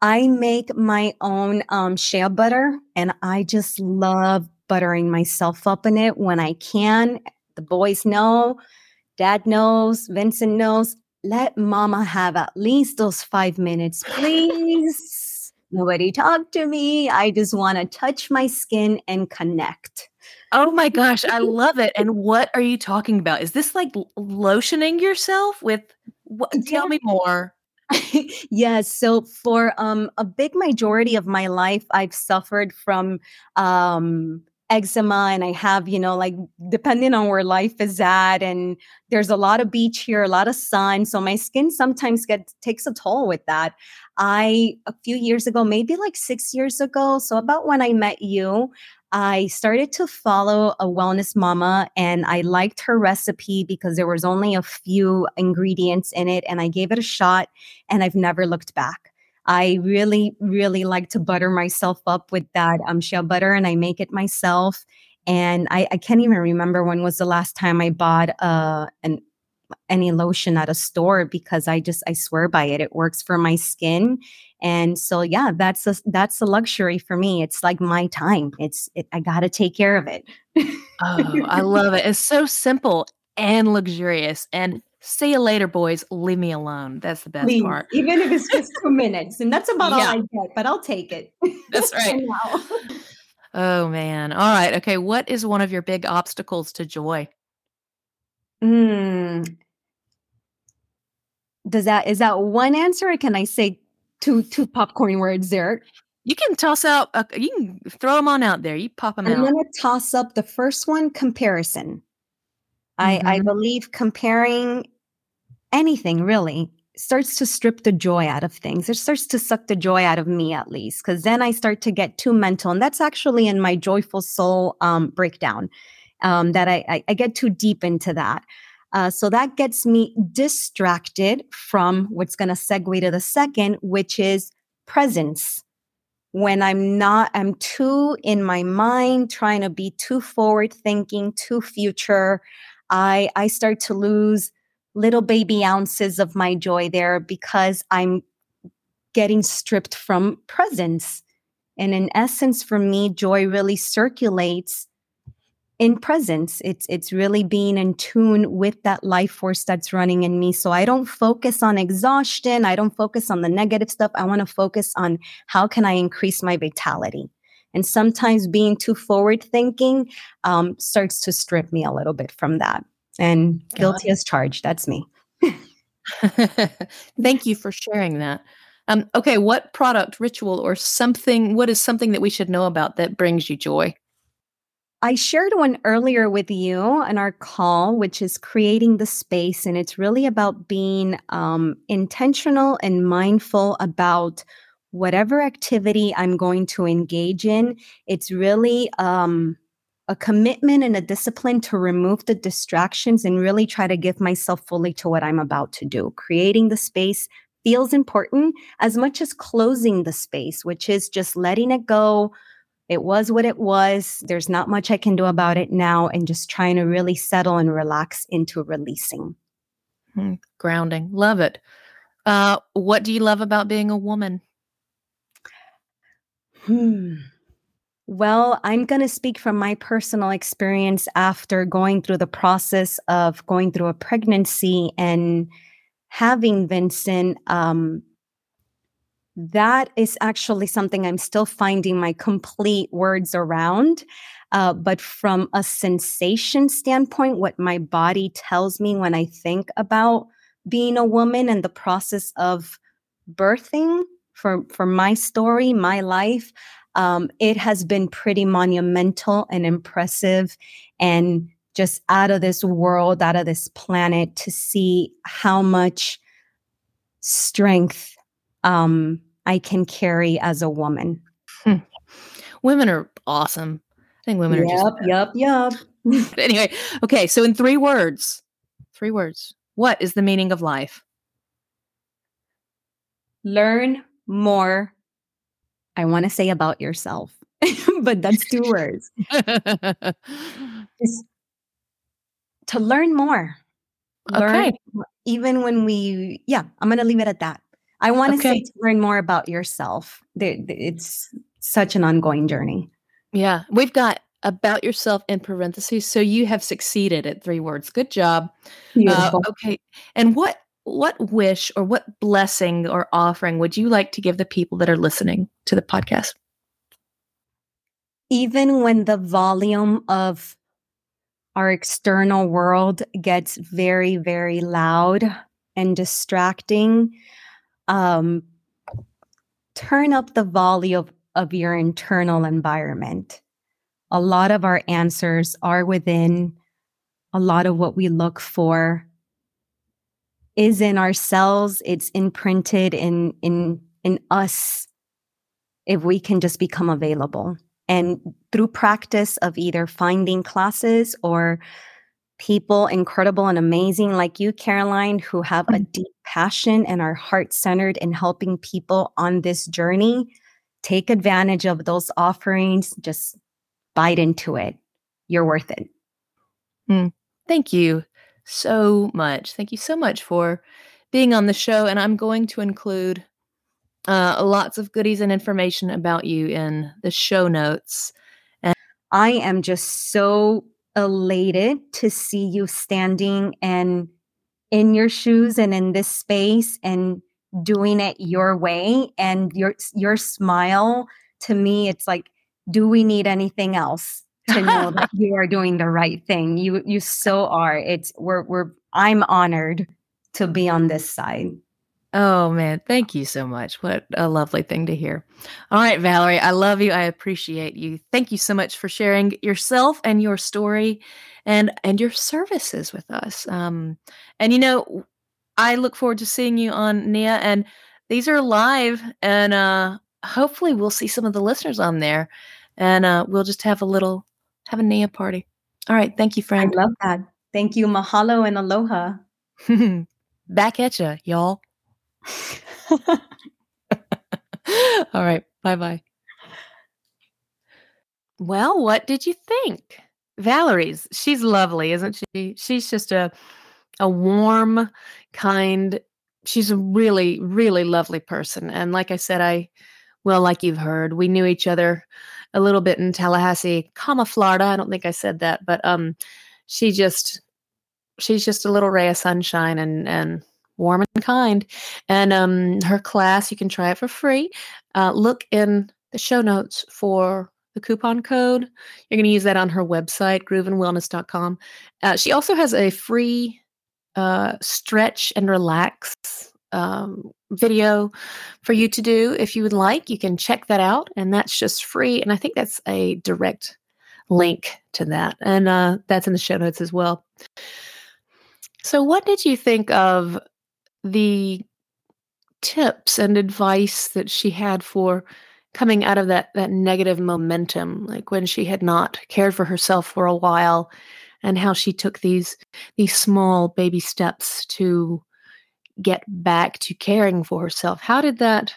B: I make my own um, shea butter and I just love buttering myself up in it when I can. The boys know, dad knows, Vincent knows. Let mama have at least those five minutes, please. Nobody talk to me. I just want to touch my skin and connect.
A: Oh my gosh, I love it. And what are you talking about? Is this like lotioning yourself with what, tell me more.
B: yes. So for um, a big majority of my life, I've suffered from um, eczema, and I have, you know, like depending on where life is at, and there's a lot of beach here, a lot of sun, so my skin sometimes gets takes a toll with that. I a few years ago, maybe like six years ago, so about when I met you, I started to follow a wellness mama and I liked her recipe because there was only a few ingredients in it and I gave it a shot and I've never looked back. I really, really like to butter myself up with that um, shea butter and I make it myself. And I, I can't even remember when was the last time I bought uh, an any lotion at a store because I just I swear by it. It works for my skin. And so yeah, that's a that's a luxury for me. It's like my time. It's it, I got to take care of it.
A: oh, I love it. It's so simple and luxurious and see you later boys leave me alone that's the best Please, part
B: even if it's just two minutes and that's about yeah. all i get but i'll take it
A: that's right oh man all right okay what is one of your big obstacles to joy
B: Mm. Does that is that one answer, or can I say two two popcorn words there?
A: You can toss out. Uh, you can throw them on out there. You pop them
B: I'm
A: out.
B: I'm gonna toss up the first one. Comparison. Mm-hmm. I I believe comparing anything really starts to strip the joy out of things. It starts to suck the joy out of me, at least, because then I start to get too mental, and that's actually in my joyful soul um, breakdown um, that I, I, I, get too deep into that. Uh, so that gets me distracted from what's going to segue to the second, which is presence. When I'm not, I'm too in my mind, trying to be too forward thinking, too future. I I start to lose little baby ounces of my joy there because I'm getting stripped from presence. And in essence, for me, joy really circulates in presence. It's it's really being in tune with that life force that's running in me. So i don't focus on exhaustion. I don't focus on the negative stuff. I want to focus on how can i increase my vitality? And sometimes being too forward thinking um, starts to strip me a little bit from that and guilty as charged that's me
A: thank you for sharing that um, okay what product ritual or something what is something that we should know about that brings you joy
B: I shared one earlier with you on our call, which is creating the space. And it's really about being um, intentional and mindful about whatever activity I'm going to engage in. It's really um, a commitment and a discipline to remove the distractions and really try to give myself fully to what I'm about to do. Creating the space feels important as much as closing the space, which is just letting it go it was what it was. There's not much I can do about it now, and just trying to really settle and relax into releasing.
A: Mm, grounding. Love it. Uh, what do you love about being a woman?
B: Hmm. Well, I'm going to speak from my personal experience after going through the process of going through a pregnancy and having Vincent. Um, that is actually something I'm still finding my complete words around. Uh, but from a sensation standpoint, what my body tells me when I think about being a woman and the process of birthing for, for my story, my life, um, it has been pretty monumental and impressive and just out of this world, out of this planet to see how much strength um, I can carry as a woman.
A: Hmm. Women are awesome. I think women
B: yep,
A: are just
B: yep, yep.
A: anyway, okay. So in three words, three words. What is the meaning of life?
B: Learn more. I want to say about yourself, but that's two words. Just to learn more. Learn okay. even when we, yeah, I'm going to leave it at that. I want to okay. say to learn more about yourself. It's such an ongoing journey.
A: Yeah, we've got about yourself in parentheses. So you have succeeded at three words. Good job. Uh, okay, and what what wish or what blessing or offering would you like to give the people that are listening to the podcast?
B: Even when the volume of our external world gets very, very loud and distracting, um, turn up the volume of, of your internal environment. A lot of our answers are within, a lot of what we look for is in ourselves it's imprinted in in in us if we can just become available and through practice of either finding classes or people incredible and amazing like you, Caroline, who have a deep passion and are heart centered in helping people on this journey. Take advantage of those offerings. Just bite into it. You're worth it.
A: Mm, thank you so much. Thank you so much for being on the show. And I'm going to include uh, lots of goodies and information about you in the show notes.
B: And I am just so elated to see you standing and in your shoes and in this space and doing it your way and your your smile to me it's like do we need anything else to know that you are doing the right thing you you so are it's we're we're i'm honored to be on this side
A: Oh man, thank you so much. What a lovely thing to hear. All right, Valerie, I love you. I appreciate you. Thank you so much for sharing yourself and your story and and your services with us. Um and you know, I look forward to seeing you on Nia and these are live and uh hopefully we'll see some of the listeners on there and uh we'll just have a little have a Nia party. All right, thank you, friend.
B: I love that. Thank you. Mahalo and aloha.
A: Back at you, y'all. All right. Bye bye. Well, what did you think? Valerie's, she's lovely, isn't she? She's just a a warm, kind, she's a really, really lovely person. And like I said, I well, like you've heard, we knew each other a little bit in Tallahassee, comma Florida. I don't think I said that, but um, she just she's just a little ray of sunshine and and warm and kind. And um, her class, you can try it for free. Uh, look in the show notes for the coupon code. You're going to use that on her website, grooveandwellness.com. Uh, she also has a free uh, stretch and relax um, video for you to do if you would like. You can check that out, and that's just free. And I think that's a direct link to that, and uh, that's in the show notes as well. So, what did you think of the tips and advice that she had for coming out of that that negative momentum like when she had not cared for herself for a while and how she took these these small baby steps to get back to caring for herself? How did that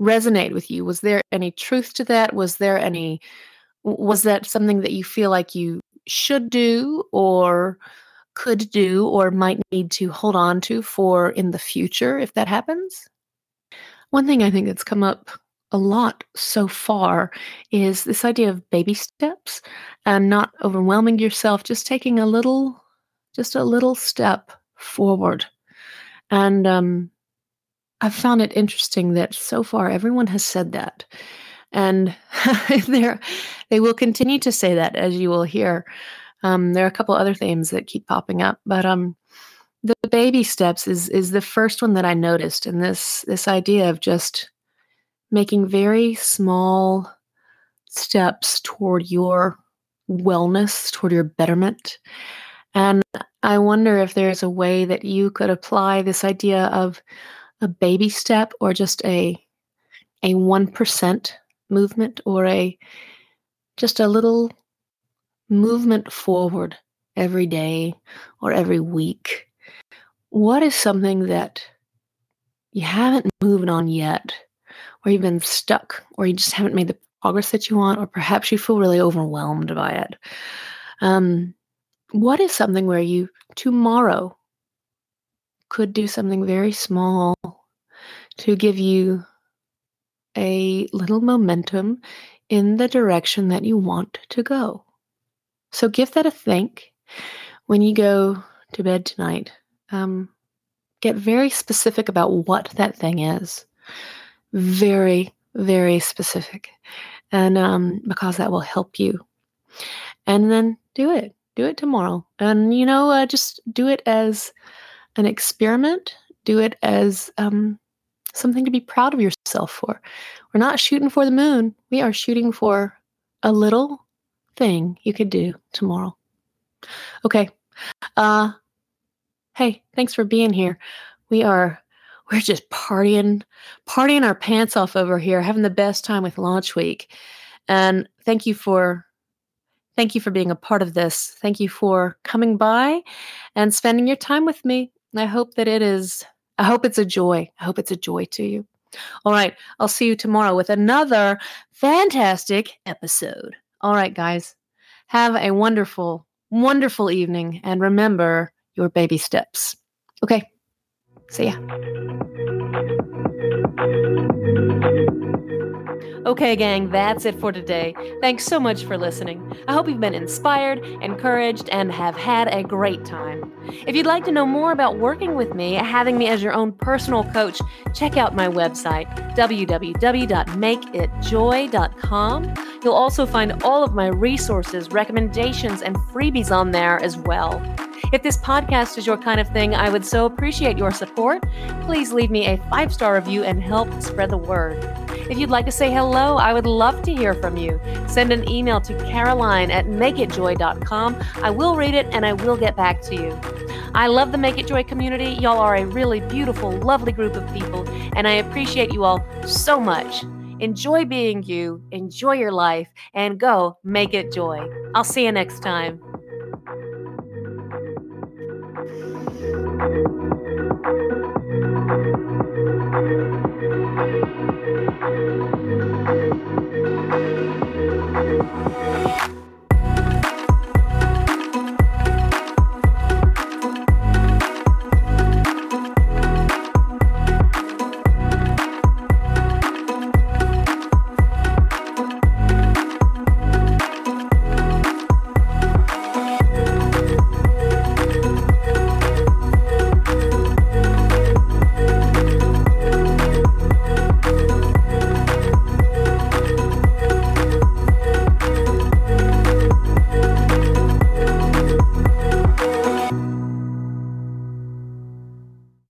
A: resonate with you? Was there any truth to that? Was there any was that something that you feel like you should do or could do or might need to hold on to for in the future if that happens? One thing i think that's come up a lot so far is this idea of baby steps and not overwhelming yourself, just taking a little, just a little step forward. And um, I've found it interesting that so far everyone has said that. And they will continue to say that, as you will hear. Um, there are a couple other themes that keep popping up, but um, the baby steps is is the first one that I noticed, and this this idea of just making very small steps toward your wellness, toward your betterment. And I wonder if there's a way that you could apply this idea of a baby step or just a a 1% movement or a just a little movement forward every day or every week. What is something that you haven't moved on yet or you've been stuck, or you just haven't made the progress that you want, or perhaps you feel really overwhelmed by it. Um, what is something where you tomorrow could do something very small to give you a little momentum in the direction that you want to go? So give that a think when you go to bed tonight. Um, get very specific about what that thing is very, very specific. And um, because that will help you. And then do it. Do it tomorrow. And, you know, uh, just do it as an experiment. Do it as um, something to be proud of yourself for. We're not shooting for the moon. We are shooting for a little thing you could do tomorrow. Okay. Uh, hey, thanks for being here. We are we're just partying, partying our pants off over here, having the best time with launch week. And thank you for thank you for being a part of this. Thank you for coming by and spending your time with me. I hope that it is I hope it's a joy. I hope it's a joy to you. All right, I'll see you tomorrow with another fantastic episode. All right, guys. Have a wonderful, wonderful evening and remember your baby steps. Okay. See ya. Okay, gang, that's it for today. Thanks so much for listening. I hope you've been inspired, encouraged, and have had a great time. If you'd like to know more about working with me, having me as your own personal coach, check out my website, www.makeitjoy.com. You'll also find all of my resources, recommendations, and freebies on there as well. If this podcast is your kind of thing, I would so appreciate your support. Please leave me a five star review and help spread the word. If you'd like to say hello, I would love to hear from you. Send an email to caroline at makeitjoy.com. I will read it and I will get back to you. I love the Make It Joy community. Y'all are a really beautiful, lovely group of people, and I appreciate you all so much. Enjoy being you, enjoy your life, and go make it joy. I'll see you next time. Thank you.